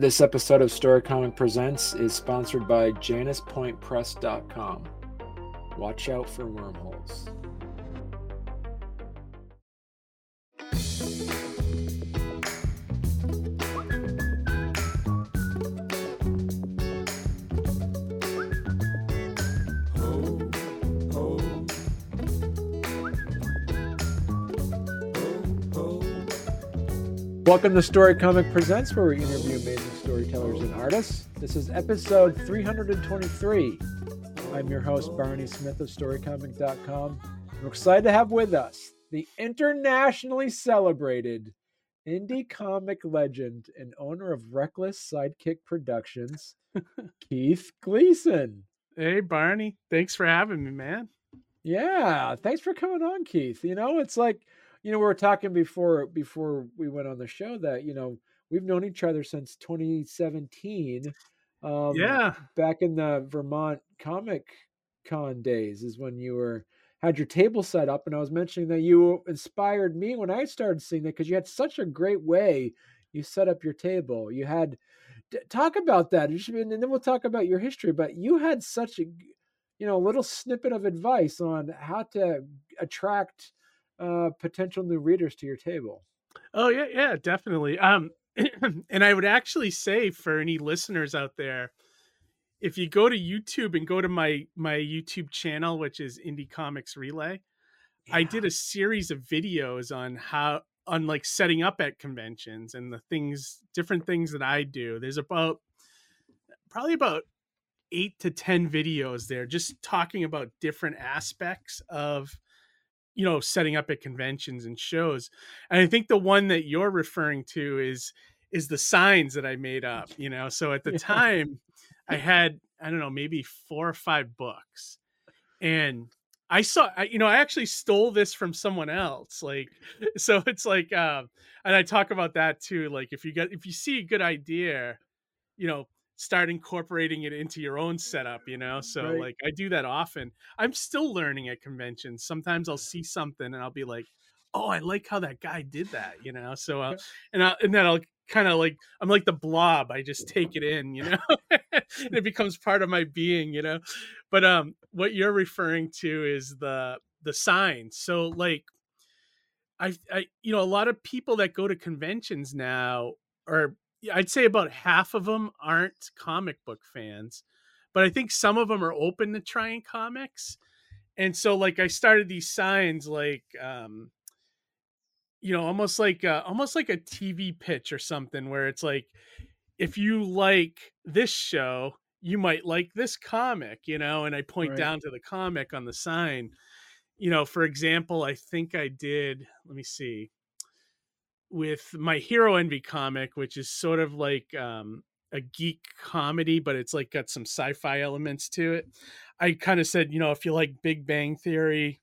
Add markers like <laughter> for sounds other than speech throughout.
This episode of Storycomic Presents is sponsored by JanusPointPress.com. Watch out for wormholes. Welcome to Storycomic Presents, where we interview amazing storytellers and artists. This is episode 323. I'm your host, Barney Smith of StoryComic.com. We're excited to have with us the internationally celebrated indie comic legend and owner of Reckless Sidekick Productions, <laughs> Keith Gleason. Hey, Barney. Thanks for having me, man. Yeah, thanks for coming on, Keith. You know, it's like you know, we were talking before before we went on the show that you know we've known each other since 2017. Um, yeah, back in the Vermont Comic Con days is when you were had your table set up, and I was mentioning that you inspired me when I started seeing that because you had such a great way you set up your table. You had talk about that, and then we'll talk about your history. But you had such a you know a little snippet of advice on how to attract uh, potential new readers to your table. Oh yeah, yeah, definitely. Um, <clears throat> and I would actually say for any listeners out there, if you go to YouTube and go to my my YouTube channel, which is Indie Comics Relay, yeah. I did a series of videos on how on like setting up at conventions and the things different things that I do. There's about probably about eight to ten videos there just talking about different aspects of you know setting up at conventions and shows and i think the one that you're referring to is is the signs that i made up you know so at the yeah. time i had i don't know maybe four or five books and i saw I, you know i actually stole this from someone else like <laughs> so it's like um and i talk about that too like if you get if you see a good idea you know start incorporating it into your own setup you know so right. like i do that often i'm still learning at conventions sometimes i'll see something and i'll be like oh i like how that guy did that you know so uh, <laughs> and I, and then i'll kind of like i'm like the blob i just take it in you know <laughs> it becomes part of my being you know but um what you're referring to is the the signs so like I, I you know a lot of people that go to conventions now are I'd say about half of them aren't comic book fans, but I think some of them are open to trying comics. And so like I started these signs like um you know almost like a, almost like a TV pitch or something where it's like if you like this show, you might like this comic, you know, and I point right. down to the comic on the sign. You know, for example, I think I did, let me see with my Hero Envy comic, which is sort of like um, a geek comedy, but it's like got some sci-fi elements to it. I kind of said, you know, if you like Big Bang Theory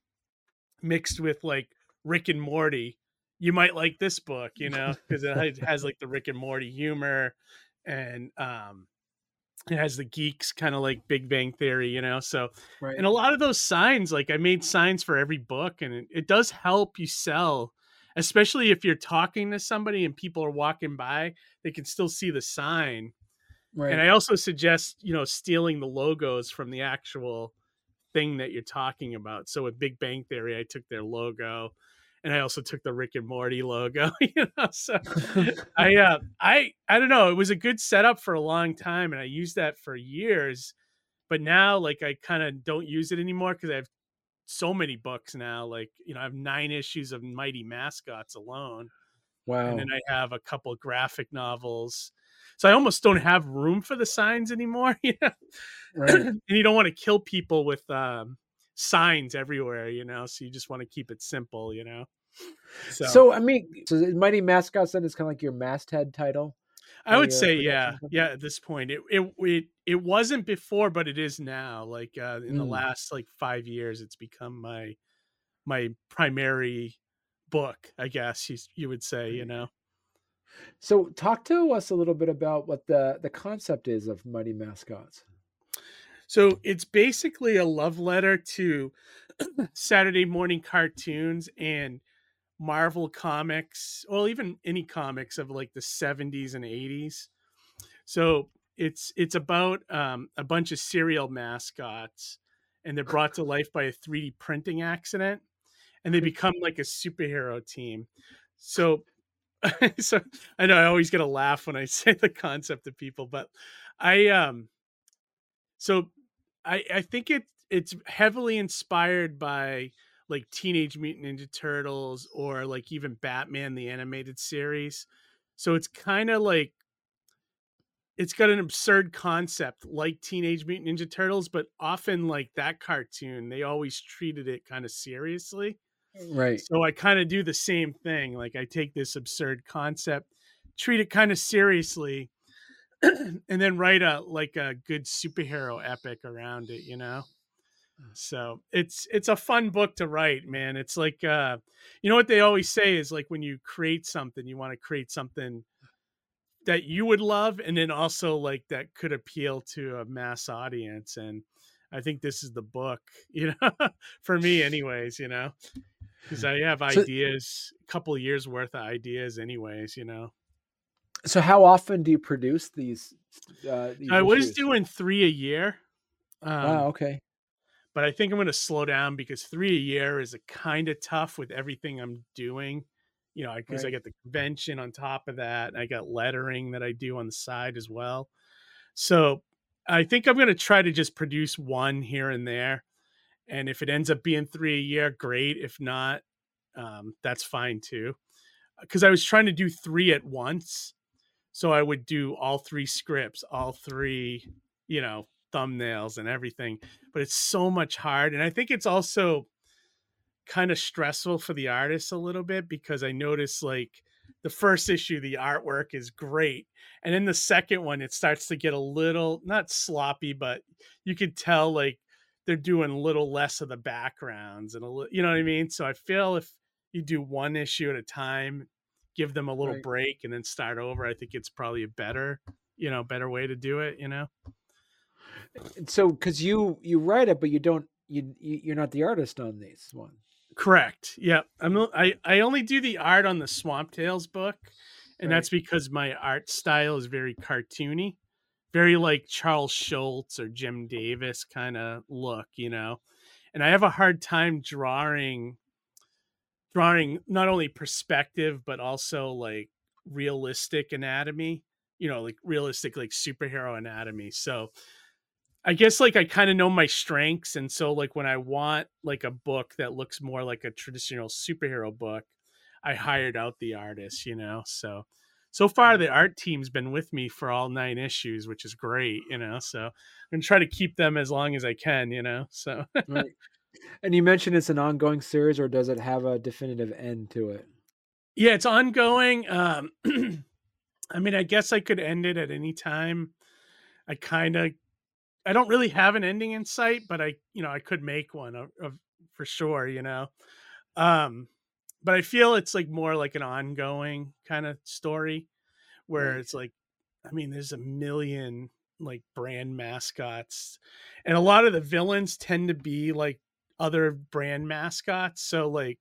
mixed with like Rick and Morty, you might like this book, you know, because it has like the Rick and Morty humor and um it has the geeks kind of like Big Bang Theory, you know. So, right. and a lot of those signs, like I made signs for every book, and it, it does help you sell especially if you're talking to somebody and people are walking by, they can still see the sign. Right. And I also suggest, you know, stealing the logos from the actual thing that you're talking about. So with Big Bang Theory, I took their logo and I also took the Rick and Morty logo, <laughs> you know. So <laughs> I uh I I don't know, it was a good setup for a long time and I used that for years. But now like I kind of don't use it anymore because I have so many books now. Like, you know, I have nine issues of Mighty Mascots alone. Wow. And then I have a couple graphic novels. So I almost don't have room for the signs anymore. <laughs> You know? Right. and you don't want to kill people with um, signs everywhere, you know. So you just want to keep it simple, you know. So, so I mean, so Mighty Mascots then is kind of like your masthead title. I would say yeah, yeah. At this point, it it it it wasn't before, but it is now. Like uh, in mm. the last like five years, it's become my my primary book. I guess you you would say, you know. So, talk to us a little bit about what the the concept is of Mighty Mascots. So it's basically a love letter to <coughs> Saturday morning cartoons and Marvel comics, well, even any comics of like the 70s and 80s. So it's it's about um, a bunch of cereal mascots, and they're brought to life by a 3D printing accident, and they become like a superhero team. So, <laughs> so I know I always get a laugh when I <laughs> say the concept to people, but I um, so I I think it it's heavily inspired by like Teenage Mutant Ninja Turtles or like even Batman the animated series. So it's kind of like it's got an absurd concept like Teenage Mutant Ninja Turtles, but often like that cartoon, they always treated it kind of seriously. Right. So I kind of do the same thing. Like I take this absurd concept, treat it kind of seriously, <clears throat> and then write a like a good superhero epic around it, you know? So it's it's a fun book to write, man. It's like uh you know what they always say is like when you create something, you want to create something that you would love and then also like that could appeal to a mass audience and I think this is the book, <laughs> you know, for me anyways, you know. Cuz I have ideas, a couple years worth of ideas anyways, you know. So how often do you produce these uh these I was issues? doing 3 a year. Um, Wow, okay. But I think I'm going to slow down because three a year is a kind of tough with everything I'm doing. You know, because I got the convention on top of that, and I got lettering that I do on the side as well. So I think I'm going to try to just produce one here and there, and if it ends up being three a year, great. If not, um, that's fine too. Because I was trying to do three at once, so I would do all three scripts, all three, you know, thumbnails and everything. But it's so much hard, and I think it's also kind of stressful for the artists a little bit because I notice like the first issue, the artwork is great. And then the second one, it starts to get a little not sloppy, but you could tell like they're doing a little less of the backgrounds and a little, you know what I mean? So I feel if you do one issue at a time, give them a little Right. break and then start over, I think it's probably a better, you know, better way to do it, you know? So cuz you you write it but you don't you you- you're not the artist on these ones. Correct. Yeah. I'm I I only do the art on the Swamp Tales book, and Right. that's because my art style is very cartoony, very like Charles Schulz or Jim Davis kind of look, you know. And I have a hard time drawing drawing not only perspective but also like realistic anatomy, you know, like realistic like superhero anatomy. So I guess like I kind of know my strengths, and so like when I want like a book that looks more like a traditional superhero book, I hired out the artist, you know. So so far the art team's been with me for all nine issues, which is great, you know. So I'm gonna try to keep them as long as I can, you know. So Right. <laughs> and you mentioned it's an ongoing series or does it have a definitive end to it? yeah, it's ongoing. Um <clears throat> I mean, I guess I could end it at any time. I kind of I don't really have an ending in sight, but I, you know, I could make one of, of for sure, you know. Um, but I feel it's like more like an ongoing kind of story where Right. it's like, I mean, there's a million like brand mascots, and a lot of the villains tend to be like other brand mascots. So like,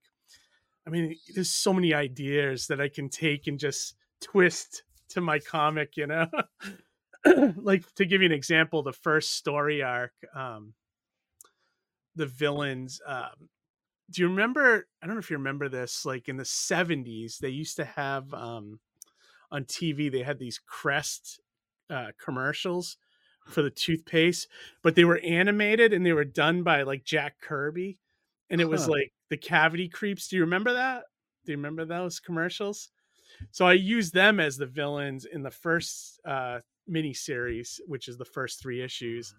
I mean, there's so many ideas that I can take and just twist to my comic, you know. <laughs> <clears throat> like to give you an example, the first story arc, um, the villains. Um, do you remember? I don't know if you remember this. Like in the '70s, they used to have um, on TV. They had these Crest uh, commercials for the toothpaste, but they were animated and they were done by like Jack Kirby, and it was like the Cavity Creeps. Do you remember that? Do you remember those commercials? So I used them as the villains in the first uh, miniseries, which is the first three issues.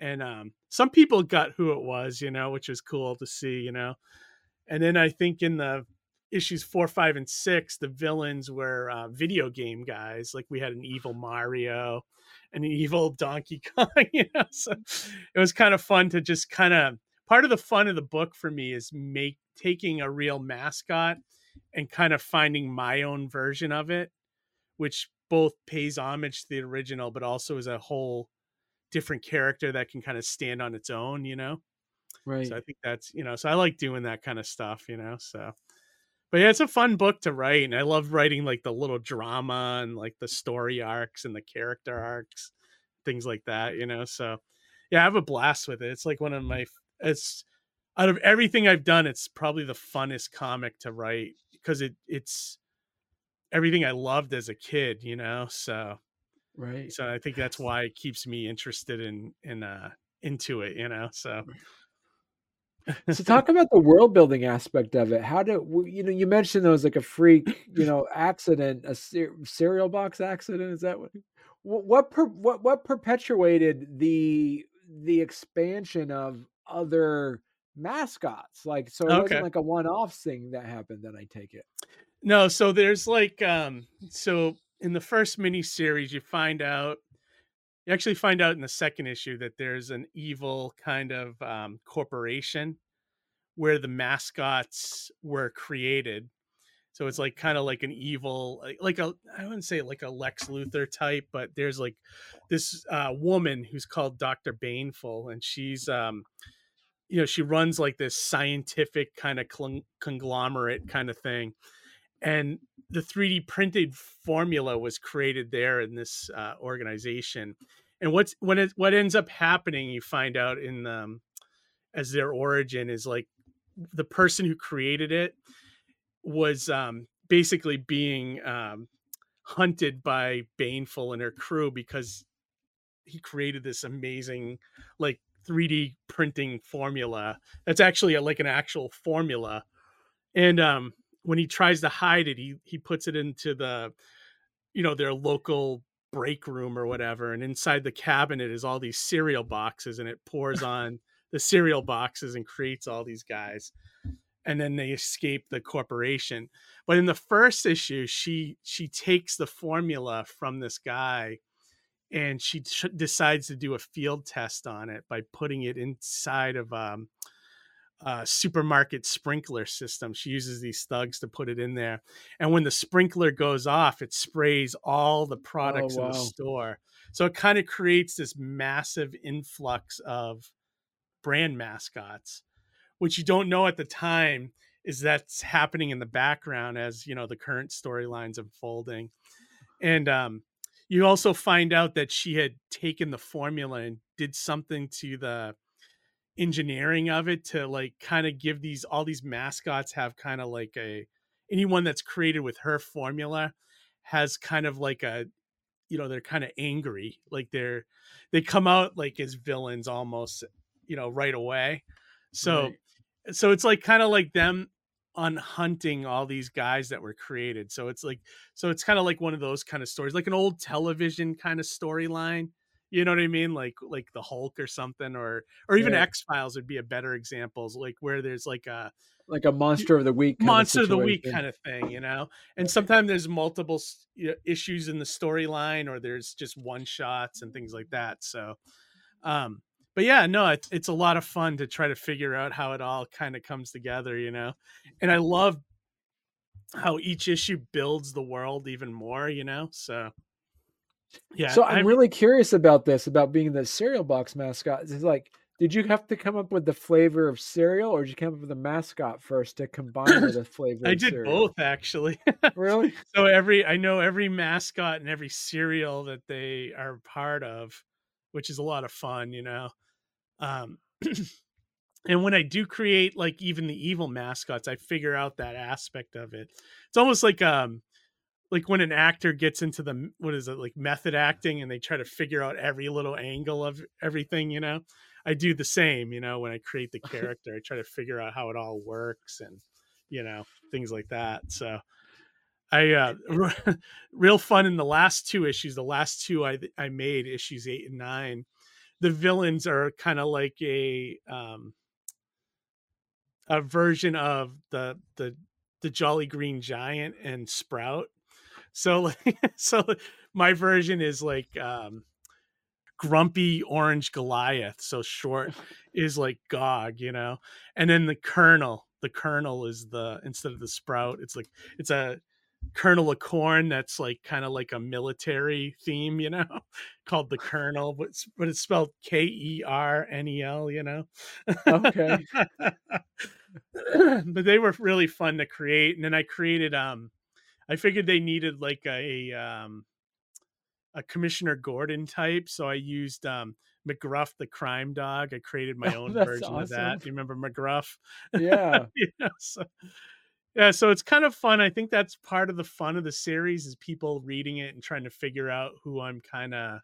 And um, some people got who it was, you know, which was cool to see, you know. And then I think in the issues four, five, and six, the villains were uh, video game guys. Like we had an evil <sighs> Mario, an evil Donkey <laughs> Kong, you know. So it was kind of fun to just kind of part of the fun of the book for me is make taking a real mascot and kind of finding my own version of it, which both pays homage to the original, but also is a whole different character that can kind of stand on its own, you know? Right. So I think that's, you know, so I like doing that kind of stuff, you know? So, but yeah, it's a fun book to write, and I love writing like the little drama and like the story arcs and the character arcs, things like that. You know, so yeah, I have a blast with it. It's like one of my it's out of everything I've done, it's probably the funnest comic to write because it it's everything I loved as a kid. You know, so right. So I think that's why it keeps me interested in in uh into it. You know, so so talk about the world building aspect of it. How do you know? You mentioned there was like a freak, you know, accident, a cer- cereal box accident. Is that what? What per, what what perpetuated the the expansion of other mascots? Like, so it okay. wasn't like a one off thing that happened. Then I take it. No, so there's like, um, so in the first mini series, you find out you actually find out in the second issue that there's an evil kind of um, corporation where the mascots were created. So it's like kind of like an evil, like, a I wouldn't say like a Lex Luthor type, but there's like this uh, woman who's called Doctor Baneful, and she's um, you know she runs like this scientific kind of conglomerate kind of thing, and the 3D printed formula was created there in this uh, organization. And what's when it what ends up happening, you find out in um, as their origin is like the person who created it was um, basically being um, hunted by Baneful and her crew because he created this amazing like 3D printing formula. That's actually a, like an actual formula. And um, when he tries to hide it, he he puts it into the you know their local break room or whatever and inside the cabinet is all these cereal boxes and it pours <laughs> on the cereal boxes and creates all these guys and then they escape the corporation. But in the first issue she she takes the formula from this guy and she t- decides to do a field test on it by putting it inside of um, uh, supermarket sprinkler system. She uses these thugs to put it in there. And when the sprinkler goes off, it sprays all the products oh, wow. in the store. So it kind of creates this massive influx of brand mascots, which you don't know at the time is that's happening in the background as you know the current storylines unfolding. And um, you also find out that she had taken the formula and did something to the engineering of it to like kind of give these all these mascots have kind of like a anyone that's created with her formula has kind of like a you know they're kind of angry like they're they come out like as villains almost you know right away. So right. so it's like kind of like them on hunting all these guys that were created. So it's like so it's kind of like one of those kind of stories like an old television kind of storyline you know what I mean? Like like the Hulk or something, or or even yeah. X Files would be a better examples, like where there's like a like a monster of the week, monster of, of, the week kind of thing, you know. And sometimes there's multiple issues in the storyline, or there's just one shots and things like that. So, um, but yeah, no, it's it's a lot of fun to try to figure out how it all kind of comes together, you know. And I love how each issue builds the world even more, you know. So yeah. So I'm, I'm, really curious about this, about being the cereal box mascot. Is like, did you have to come up with the flavor of cereal, or did you come up with the mascot first to combine with <coughs> the flavor? I did cereal? both actually. really? <laughs> so every I know every mascot and every cereal that they are part of, which is a lot of fun, you know. Um, <clears throat> and when I do create like even the evil mascots, I figure out that aspect of it. It's almost like um like when an actor gets into the what is it like method acting and they try to figure out every little angle of everything you know? I do the same you know when i create the <laughs> character i try to figure out how it all works and you know things like that so i uh <laughs> <laughs> real fun in the last two issues the last two i i made issues eight and nine the villains are kind of like a um a version of the the the jolly green giant and sprout so like <laughs> so my version is like um grumpy orange Goliath. So short <laughs> is like Gog, you know. And then the kernel, the kernel is the instead of the Sprout, it's like it's a kernel of corn that's like kind of like a military theme, you know, <laughs> called the kernel, but it's, but it's spelled K E R N E L, you know. Okay. but they were really fun to create. And then I created um I figured they needed like a um a Commissioner Gordon type, so I used um McGruff the crime dog. I created my Oh, own that's version of that. Do you remember McGruff? Yeah. <laughs> yeah, so, yeah, so it's kind of fun. I think that's part of the fun of the series is people reading it and trying to figure out who I'm kind of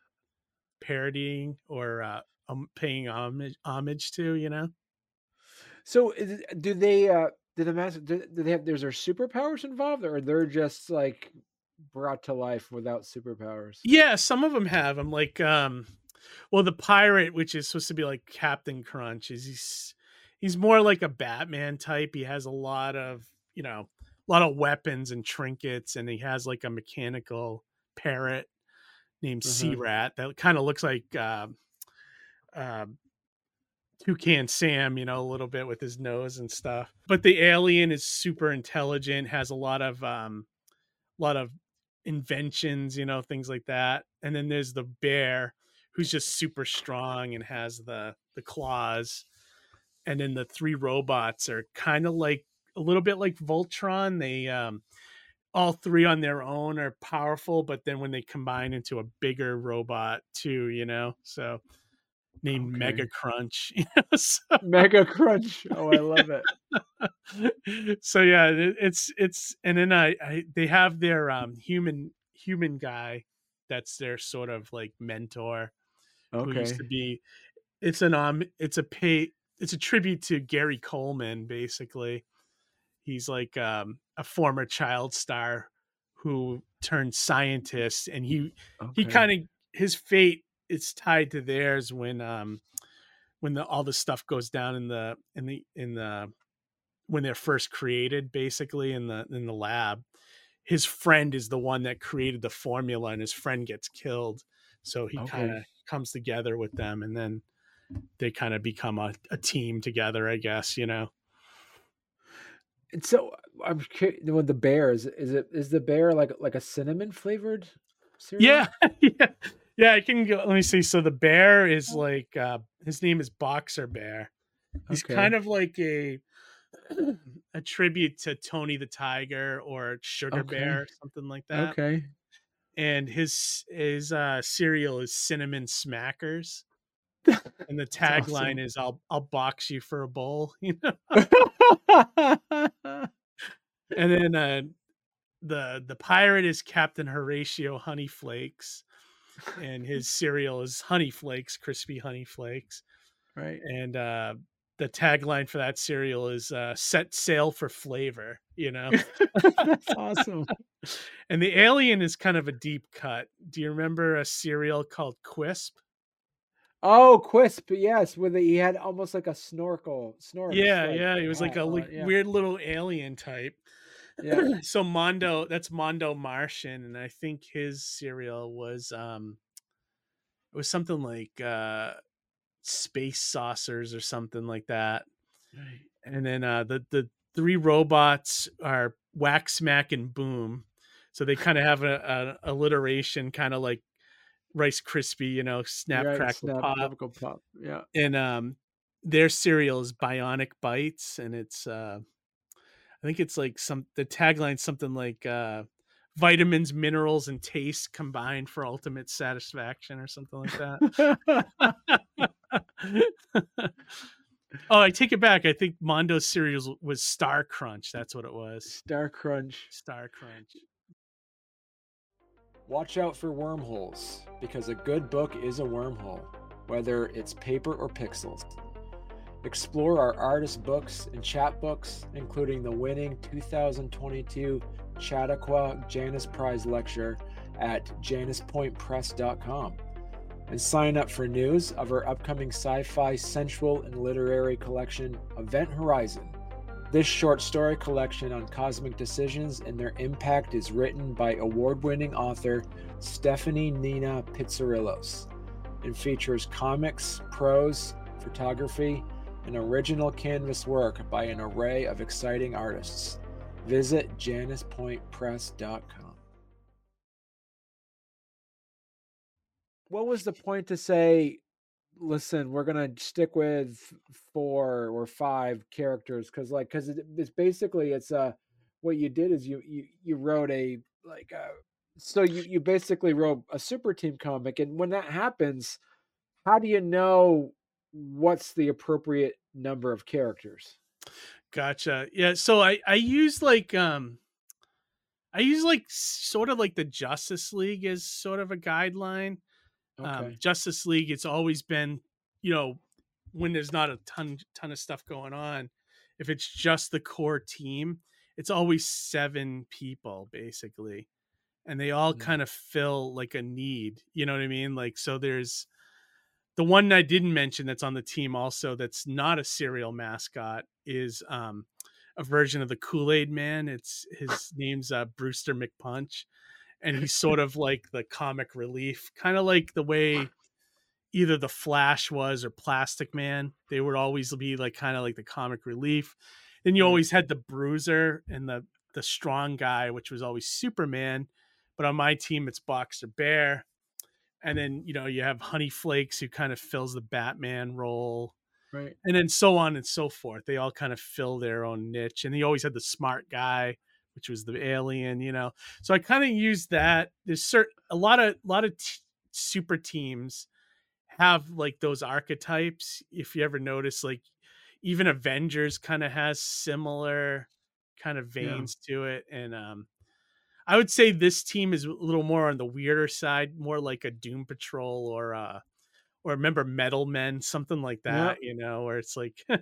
parodying or uh, um, paying homage, homage to. You know? So is do they uh do the master do, do they have there's there superpowers involved or they're just like brought to life without superpowers? Yeah, some of them have. I'm like, um, well, the pirate, which is supposed to be like Captain Crunch, is he's he's more like a Batman type. He has a lot of you know a lot of weapons and trinkets, and he has like a mechanical parrot named Uh-huh. Sea Rat that kind of looks like uh, uh, Toucan Sam, you know, a little bit with his nose and stuff. But the alien is super intelligent, has a lot of um, a lot of inventions, you know, things like that. And then there's the bear who's just super strong and has the the claws. And then the three robots are kind of like a little bit like Voltron. They um all three on their own are powerful, but then when they combine into a bigger robot too, you know, so named Okay. Mega Crunch. <laughs> so, Mega Crunch. Oh, I love it. <laughs> so yeah, it- it's it's and then I, I they have their um human human guy that's their sort of like mentor who used Okay. to be it's an um it's a pay it's a tribute to Gary Coleman basically. He's like um a former child star who turned scientist and he he kind of his fate is tied to theirs when um when the all the stuff goes down in the in the in the when they're first created basically in the in the lab his friend is the one that created the formula and his friend gets killed so he Okay. kind of comes together with them and then they kind of become a, a team together i guess you know And so I'm curious with the bear is is it is the bear like like a cinnamon flavored cereal? yeah <laughs> yeah yeah i can go let me see so the bear is like uh his name is boxer bear he's Okay. kind of like a <clears throat> a tribute to tony the tiger or sugar Okay. bear something like that Okay. and his his uh cereal is cinnamon smackers and the <laughs> tagline awesome. is i'll i'll box you for a bowl <laughs> you know <laughs> and then uh the the pirate is captain horatio honey flakes and his cereal is honey flakes crispy honey flakes right. and uh the tagline for that cereal is uh set sail for flavor you know <laughs> That's awesome. <laughs> and the alien is kind of a deep cut do you remember a cereal called quisp Oh, Quisp, yes, with he had almost like a snorkel, snork. yeah like, yeah it was like a like yeah. weird little alien type Yeah. <clears throat> so mondo that's mondo martian and i think his cereal was um it was something like uh space saucers or something like that Right. and then uh the the three robots are whack smack and boom so they kind of have a, a alliteration kind of like rice crispy you know snap Right, crackle snap, pop pop. Yeah. and um their cereal is bionic bites and it's uh i think it's like some the tagline something like uh vitamins minerals and taste combined for ultimate satisfaction or something like that. <laughs> Oh i take it back. I think mondo's cereals was star crunch. That's what it was. Star Crunch. star crunch. Watch out for wormholes, because a good book is a wormhole, whether it's paper or pixels. Explore our artist books and chapbooks, including the winning 2022 Chautauqua Janus Prize Lecture at januspointpress.com. And sign up for news of our upcoming sci fi, sensual, and literary collection, Event Horizon. This short story collection on cosmic decisions and their impact is written by award winning author Stephanie Nina Pizzarillos and features comics, prose, photography, and original canvas work by an array of exciting artists. Visit januspointpress.com. What was the point to say listen, we're gonna stick with four or five characters because, like, because it's basically it's uh what you did is you you you wrote a like uh so you you basically wrote a super team comic, and when that happens, how do you know what's the appropriate number of characters? Gotcha. Yeah. So I I use like um I use like sort of like the Justice League as sort of a guideline. Um, Okay. Um, Justice League, it's always been, you know, when there's not a ton ton of stuff going on, if it's just the core team, it's always seven people basically, and they all Mm. kind of fill like a need. You know what I mean? Like so, there's the one I didn't mention that's on the team also that's not a serial mascot is um, a version of the Kool Aid Man. It's his name's uh, Brewster McPunch, and he's <laughs> sort of like the comic relief, kind of like the way either the Flash was or Plastic Man. They would always be like kind of like the comic relief. Then you always had the Bruiser and the the strong guy, which was always Superman. But on my team, it's Boxer Bear. And then you know you have Honey Flakes, who kind of fills the Batman role Right. and then so on and so forth. They all kind of fill their own niche, and he always had the smart guy, which was the alien, you know. So I kind of used that. There's certain a lot of a lot of t- super teams have like those archetypes. If you ever notice, like even Avengers kind of has similar kind of Yeah. veins to it, and um. I would say this team is a little more on the weirder side, more like a Doom Patrol or uh or remember Metal Men, something like that, you know, where it's like <laughs> you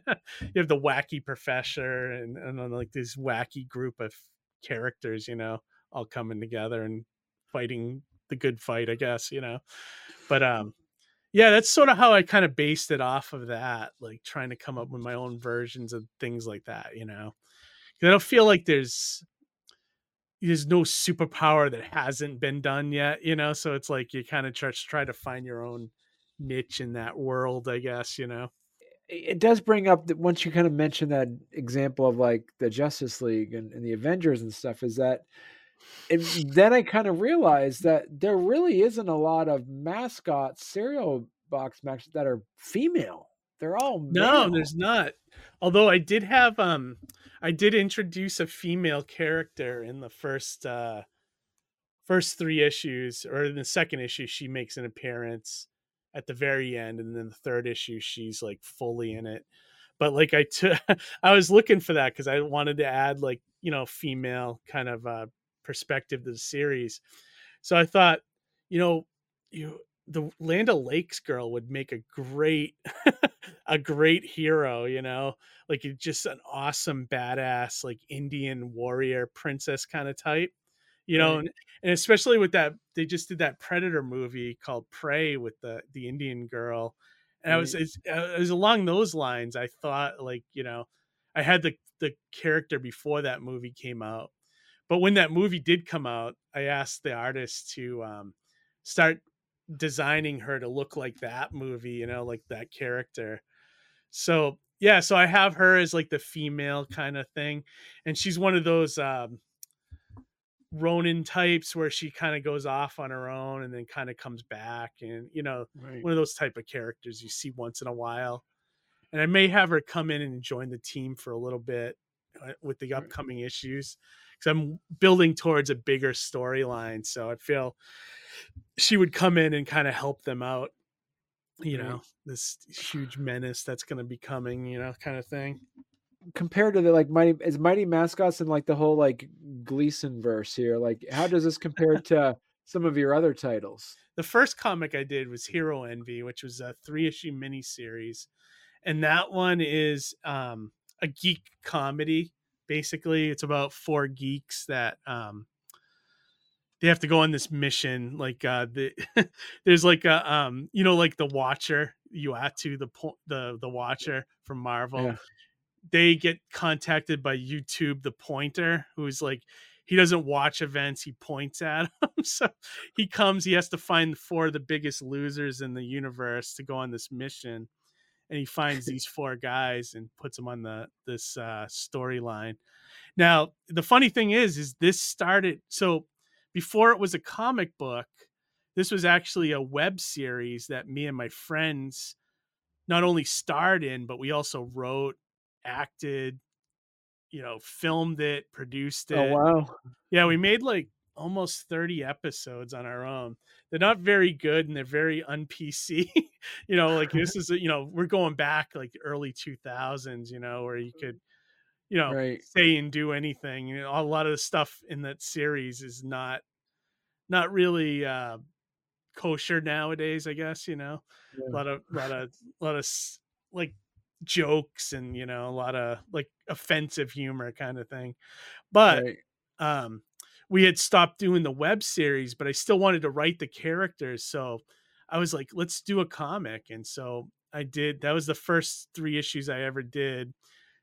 have the wacky professor and, and then like this wacky group of characters, you know, all coming together and fighting the good fight, I guess, you know. But um yeah, that's sort of how I kind of based it off of that, like trying to come up with my own versions of things like that, you know. 'Cause I don't feel like there's there's no superpower that hasn't been done yet, you know. So it's like you kind of try, try to find your own niche in that world, I guess, you know. It does bring up that once you kind of mention that example of like the Justice League and, and the Avengers and stuff, is that and then I kind of realized that there really isn't a lot of mascot cereal box mascots that are female. They're all No, there's not. Although I did have um I did introduce a female character in the first uh first 3 issues or in the second issue she makes an appearance at the very end and then the third issue she's like fully in it. But like I took <laughs> I was looking for that cuz I wanted to add like, you know, female kind of uh perspective to the series. So I thought, you know, you the Land Lakes girl would make a great <laughs> a great hero, you know, like just an awesome badass, like Indian warrior princess kind of type, you know, Right. and, and especially with that, they just did that Predator movie called Prey with the the Indian girl, and I was it's, uh, it was along those lines. I thought like you know, I had the the character before that movie came out, but when that movie did come out, I asked the artist to um, start designing her to look like that movie, you know, like that character. So yeah, so I have her as like the female kind of thing, and she's one of those um, Ronin types where she kind of goes off on her own and then kind of comes back, and you know, Right. one of those type of characters you see once in a while. And I may have her come in and join the team for a little bit uh, with the Right. upcoming issues because I'm building towards a bigger storyline. So I feel she would come in and kind of help them out. You know, this huge menace that's going to be coming. You know, kind of thing. Compared to the like mighty is mighty mascots and like the whole like Gleason verse here, like how does this compare <laughs> to some of your other titles? The first comic I did was Hero Envy, which was a three issue mini series and that one is um, a geek comedy. Basically, it's about four geeks that um, they have to go on this mission. Like uh, the <laughs> there's like a um, you know like the Watcher, Uatu, the po- the the Watcher from Marvel. Yeah. They get contacted by YouTube, the Pointer, who's like he doesn't watch events, he points at <laughs> them. so he comes, he has to find four of the biggest losers in the universe to go on this mission. And he finds <laughs> these four guys and puts them on the this uh, storyline. Now, the funny thing is, is this started so before it was a comic book, this was actually a web series that me and my friends not only starred in, but we also wrote, acted, you know, filmed it, produced oh, it. Oh wow. Yeah, we made like almost 30 episodes on our own. They're not very good and they're very un PC. <laughs> you know, like this <laughs> is, you know, we're going back like early 2000s, you know, where you could, you know, Right. say and do anything. You know, a lot of the stuff in that series is not, not really uh, kosher nowadays, I guess, you know, Yeah. a lot of, lot of, lot of like jokes and, you know, a lot of like offensive humor kind of thing. But, Right. um, we had stopped doing the web series, but I still wanted to write the characters. So I was like, let's do a comic. And so I did. That was the first three issues I ever did.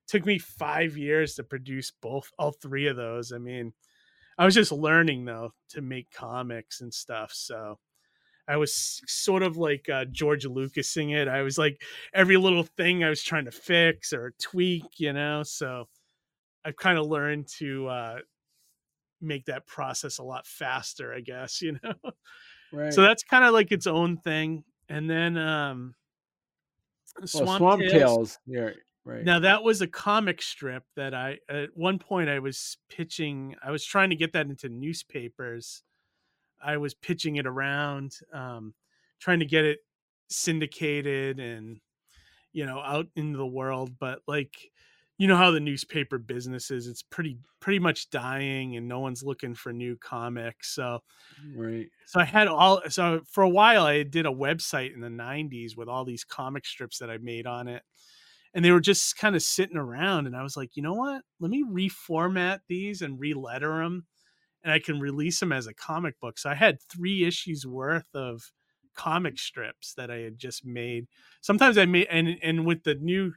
Took me five years to produce both, all three of those. I mean, I was just learning though to make comics and stuff. So I was sort of like uh, George Lucasing it. I was like every little thing I was trying to fix or tweak, you know. So I've kind of learned to uh, make that process a lot faster, I guess, <laughs> you know. Right. So that's kind of like its own thing. And then um well, Swamp, Swamp Tales. Tales. Yeah. Right. Now that was a comic strip that I at one point I was pitching I was trying to get that into newspapers. I was pitching it around um trying to get it syndicated and you know out into the world but like you know how the newspaper business is it's pretty pretty much dying and no one's looking for new comics so Right. so I had all so for a while I did a website in the 90s with all these comic strips that I made on it. And they were just kind of sitting around and I was like, "You know what? Let me reformat these and re-letter them and I can release them as a comic book." So I had 3 issues worth of comic strips that I had just made. Sometimes I made and and with the new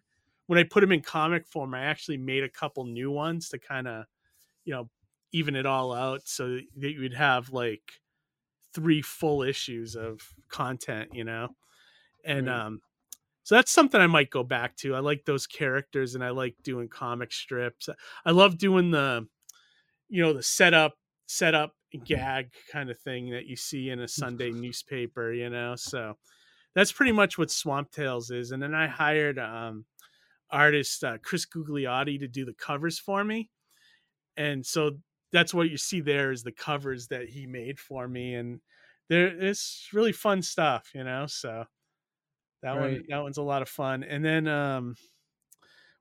when I put them in comic form, I actually made a couple new ones to kind of, you know, even it all out so that you would have like three full issues of content, you know? And Right. um so that's something I might go back to. I like those characters and I like doing comic strips. I love doing the you know, the setup setup gag kind of thing that you see in a Sunday <laughs> newspaper, you know. So that's pretty much what Swamp Tales is. And then I hired um artist uh, Chris Gugliotti to do the covers for me. And so that's what you see there is the covers that he made for me and there it's really fun stuff, you know. So that one Right. that one's a lot of fun. And then um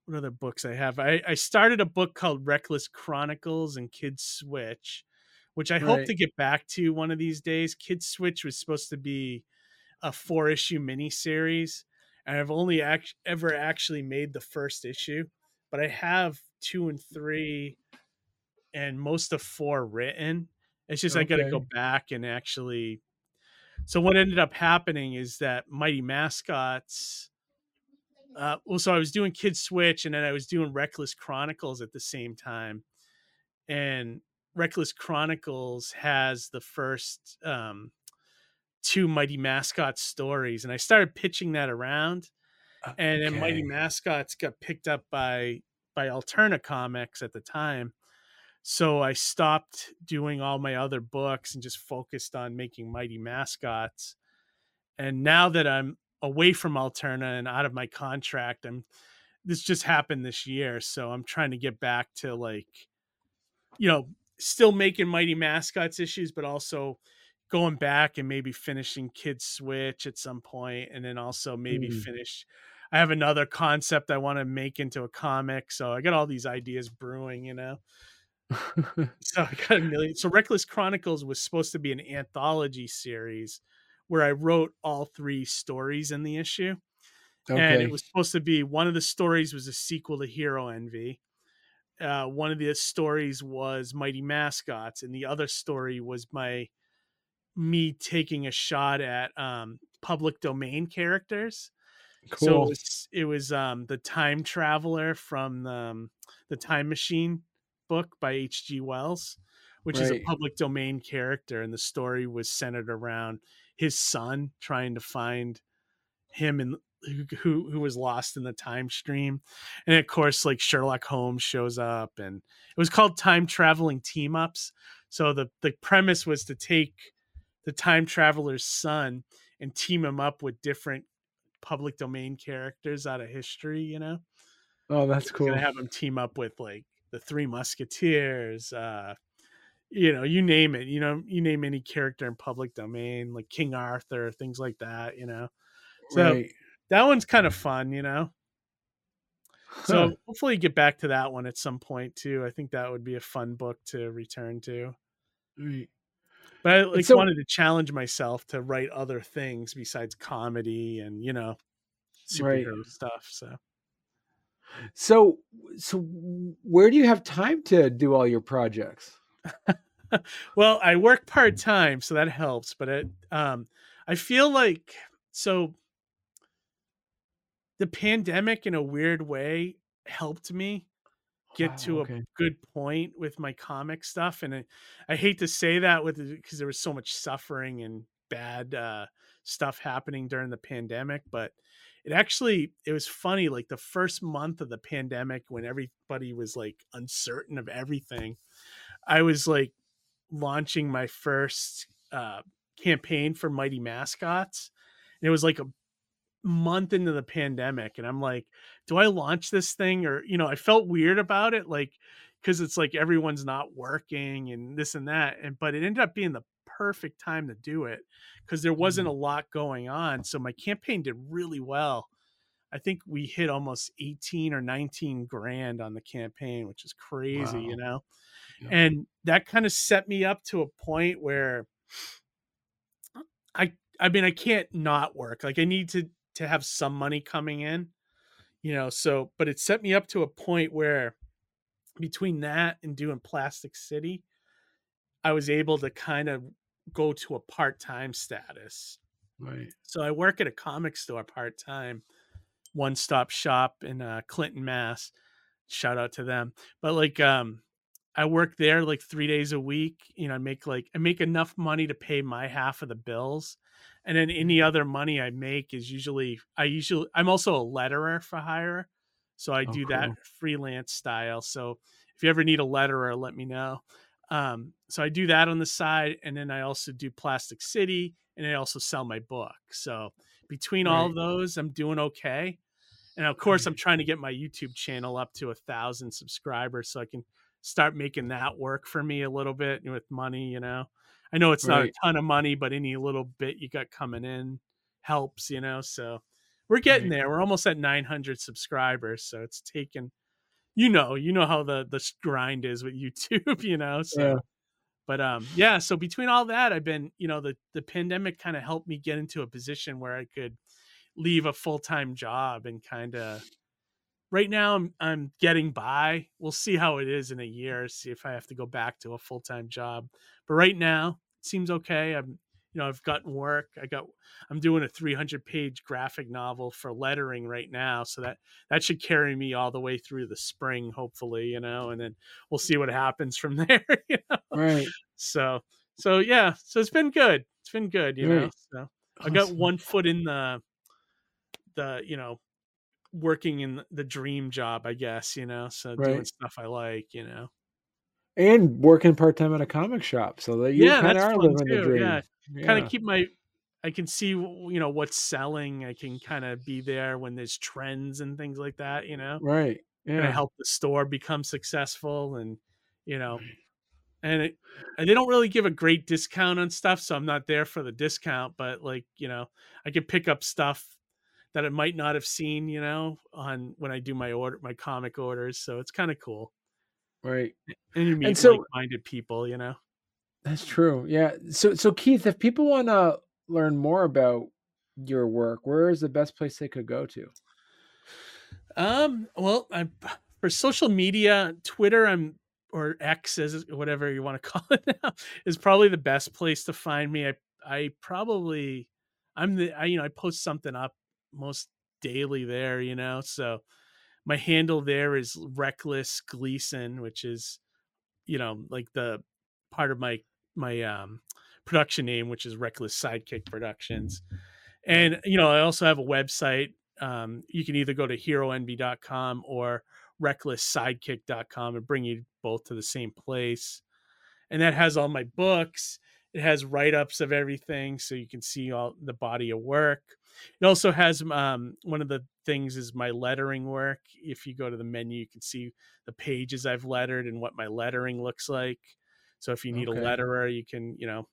what other books I have? I, I started a book called Reckless Chronicles and Kid Switch, which I hope to get back to one of these days. Kid Switch was supposed to be a four issue miniseries, and I've only act- ever actually made the first issue, but I have two and three and most of four written. It's just I got to go back and actually. So what ended up happening is that Mighty Mascots. Uh, well, so I was doing Kid Switch, and then I was doing Reckless Chronicles at the same time, and Reckless Chronicles has the first um, two Mighty Mascots stories, and I started pitching that around, and then Mighty Mascots got picked up by by Alterna Comics at the time. So I stopped doing all my other books and just focused on making Mighty Mascots. And now that I'm away from Alterna and out of my contract, I'm this just happened this year, so I'm trying to get back to like you know, still making Mighty Mascots issues, but also going back and maybe finishing Kid Switch at some point, and then also maybe Mm. finish. I have another concept I want to make into a comic, so I got all these ideas brewing, you know. <laughs> So I got a million. So Reckless Chronicles was supposed to be an anthology series where I wrote all three stories in the issue, and it was supposed to be one of the stories was a sequel to Hero Envy. Uh, one of the stories was Mighty Mascots, and the other story was my me taking a shot at um, public domain characters. So it was it was um, the time traveler from the, um, the Time Machine book by H.G. Wells, which is a public domain character, and the story was centered around his son trying to find him and who, who who was lost in the time stream and of course like sherlock holmes shows up and it was called time traveling team ups so the the premise was to take the time traveler's son and team him up with different public domain characters out of history. You know. Oh, that's cool. Gonna have him team up with like the Three Musketeers. Uh, you know, you name it. You know, you name any character in public domain, like King Arthur, things like that. You know, so right. that one's kind of fun. You know. So Huh. hopefully get back to that one at some point too. I think that would be a fun book to return to. Right. But I like so- wanted to challenge myself to write other things besides comedy and you know Right. superhero stuff. So So, so where do you have time to do all your projects? <laughs> well, I work part time, so that helps. But it, um, I feel like so the pandemic, in a weird way, helped me get Wow, to okay. a good point with my comic stuff, and I, I hate to say that with because there was so much suffering and bad uh, stuff happening during the pandemic, but it actually it was funny. Like the first month of the pandemic, when everybody was like uncertain of everything, I was like launching my first uh, campaign for Mighty Mascots. And it was like a month into the pandemic. And I'm like, do I launch this thing? Or, you know, I felt weird about it, like, because it's like everyone's not working and this and that. And, but it ended up being the perfect time to do it because there wasn't a mm-hmm. lot going on. So my campaign did really well. I think we hit almost 18 or 19 grand on the campaign, which is crazy, you know? Yeah. and that kind of set me up to a point where i i mean i can't not work like i need to to have some money coming in you know so but it set me up to a point where between that and doing plastic city i was able to kind of go to a part-time status Right. so I work at a comic store part time, one stop shop in uh, Clinton, Mass. Shout out to them. But like, um, I work there like three days a week. You know, I make like I make enough money to pay my half of the bills, and then any other money I make is usually I usually I'm also a letterer for hire, so I Oh, do that freelance style. So if you ever need a letterer, let me know. Um, so I do that on the side, and then I also do Plastic City, and I also sell my book. So between all Right. those, I'm doing okay. And of course, I'm trying to get my YouTube channel up to a thousand subscribers so I can start making that work for me a little bit with money. You know, I know it's not Right. a ton of money, but any little bit you got coming in helps. You know, so we're getting Right. there. We're almost at 900 subscribers, so it's taken. You know, you know how the the grind is with YouTube. <laughs> You know, so Yeah. but um yeah so between all that i've been you know the the pandemic kind of helped me get into a position where i could leave a full-time job and kind of right now I'm, I'm getting by we'll see how it is in a year see if i have to go back to a full-time job but right now it seems okay i'm you know i've gotten work i got i'm doing a 300 page graphic novel for lettering right now so that that should carry me all the way through the spring hopefully you know and then we'll see what happens from <laughs> there you know Right. so so yeah so it's been good it's been good you know Right. so i got one foot in the the you know working in the dream job i guess you know so doing stuff i like you know And working part time at a comic shop, so that you yeah kind of are living the dream. yeah kind of keep my i can see you know what's selling i can kind of be there when there's trends and things like that you know Right. and I Yeah. help the store become successful and you know and it and they don't really give a great discount on stuff so i'm not there for the discount but like you know i can pick up stuff that i might not have seen you know on when i do my order my comic orders so it's kind of cool Right. and you meet so- like-minded people you know That's true. Yeah. So so Keith, if people want to learn more about your work, where is the best place they could go to? Um, well, I for social media, Twitter, I'm or X as whatever you want to <laughs> call it now, is probably the best place to find me. I I probably I'm the I you know I post something up most daily there, you know. So my handle there is Reckless Gleason, which is you know like the part of my my um production name, which is Reckless Sidekick Productions. And you know, I also have a website. Um, you can either go to heroenvy.com or recklesssidekick.com and bring you both to the same place. And that has all my books. it has write-ups of everything so you can see all the body of work it also has um, one of the things is my lettering work if you go to the menu you can see the pages i've lettered and what my lettering looks like so if you need Okay. a letterer you can you know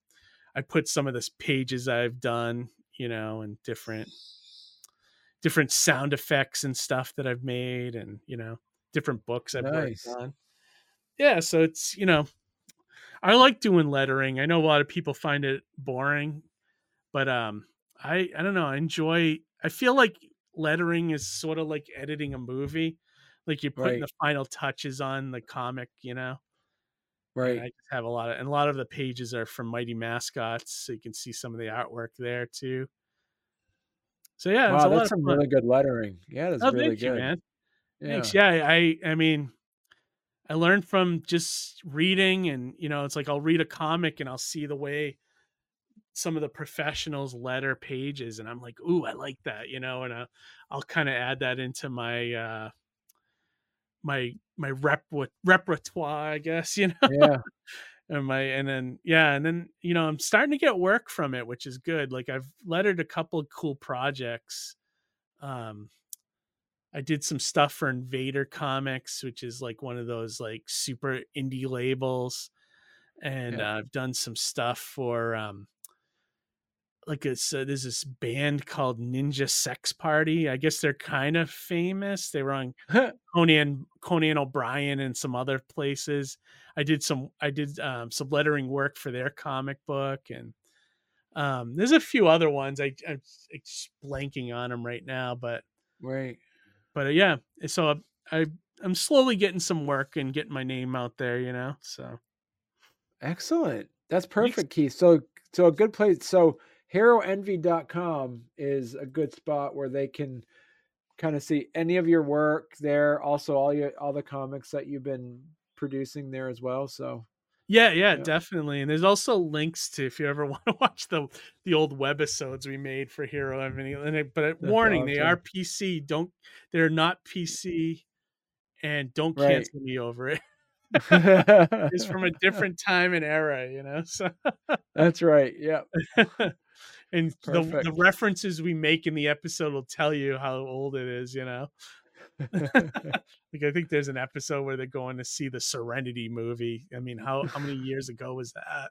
i put some of the pages i've done you know and different different sound effects and stuff that i've made and you know different books i've Nice. worked on yeah so it's you know i like doing lettering i know a lot of people find it boring but um i i don't know i enjoy i feel like lettering is sort of like editing a movie like you're putting Right. the final touches on the comic you know and Right. i just have a lot of and a lot of the pages are from mighty mascots so you can see some of the artwork there too so yeah it's a wow, lot that's some fun. really good lettering. Yeah, that's oh really good. you man Yeah. Thanks. Yeah, I I mean, I learned from just reading, and you know, it's like I'll read a comic and I'll see the way some of the professionals letter pages, and I'm like, ooh, I like that, you know, and uh, I'll kind of add that into my uh my my rep repertoire, I guess, <laughs> you know, Yeah. and my and then yeah, and then you know, I'm starting to get work from it, which is good. Like I've lettered a couple of cool projects. Um, I did some stuff for Invader Comics, which is like one of those like super indie labels, and Yeah. uh, I've done some stuff for um, like it's uh, there's this band called Ninja Sex Party. I guess they're kind of famous. They were on <laughs> Conan Conan O'Brien and some other places. I did some I did um, some lettering work for their comic book, and um, there's a few other ones. I, I'm blanking on them right now, but right. but uh, yeah, so I I'm slowly getting some work and getting my name out there, you know. So Excellent. That's perfect, Keith. So so a good place. So heroenvy.com is a good spot where they can kind of see any of your work there. Also all your all the comics that you've been producing there as well. So yeah, yeah, Yeah. definitely. And there's also links to if you ever <laughs> want to watch the the old webisodes we made for Hero Envy. But That's warning, they awesome. are PC. Don't they're not PC, and don't Right. cancel me over it. It's <laughs> it's from a <laughs> different time and era, you know. So That's right. Yeah. And the, the references we make in the episode will tell you how old it is, you know. <laughs> Like I think there's an episode where they're going to see the Serenity movie. I mean, how how many years ago was that?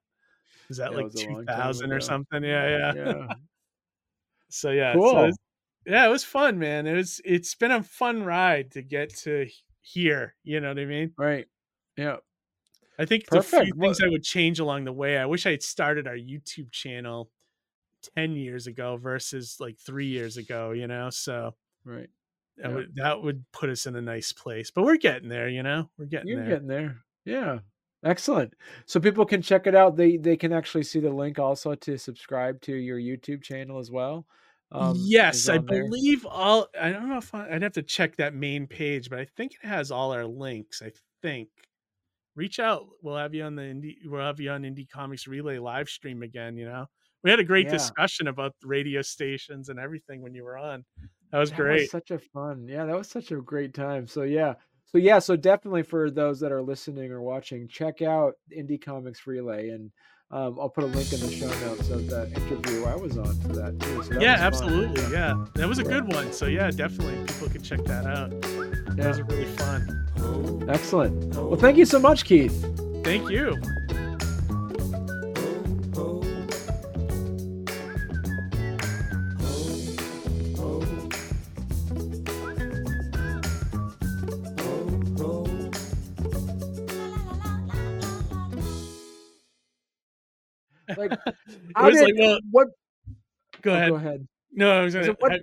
Was that That like was a long time 2000 or something? Yeah, yeah. yeah. <laughs> So yeah, so Cool. it's- yeah, it was fun, man. It was it's been a fun ride to get to here. You know what I mean? Right. Yeah. I think the few things I would change along the way. I wish I had started our YouTube channel ten years ago versus like three years ago. You know, so Right. that Yeah. would that would put us in a nice place. But we're getting there. You know, we're getting You're there. getting there. Yeah. Excellent. So people can check it out. They they can actually see the link also to subscribe to your YouTube channel as well. Um, yes, I there. believe all. I don't know if I, I'd have to check that main page, but I think it has all our links. I think. Reach out. We'll have you on the indie. We'll have you on Indie Comics Relay live stream again. You know, we had a great Yeah. discussion about the radio stations and everything when you were on. That was That great. was such a fun. Yeah, that was such a great time. So yeah. So yeah, so definitely for those that are listening or watching, check out Indie Comics Relay and um, I'll put a link in the show notes of that interview I was on for that too. So that yeah, was fun. absolutely. Yeah, that was a good one. So yeah, definitely people can check that out. That Yeah. was really fun. Excellent. Well, thank you so much, Keith. Thank you. How was did like, well, what? go oh, ahead. Go ahead. No, I was gonna. So what- I-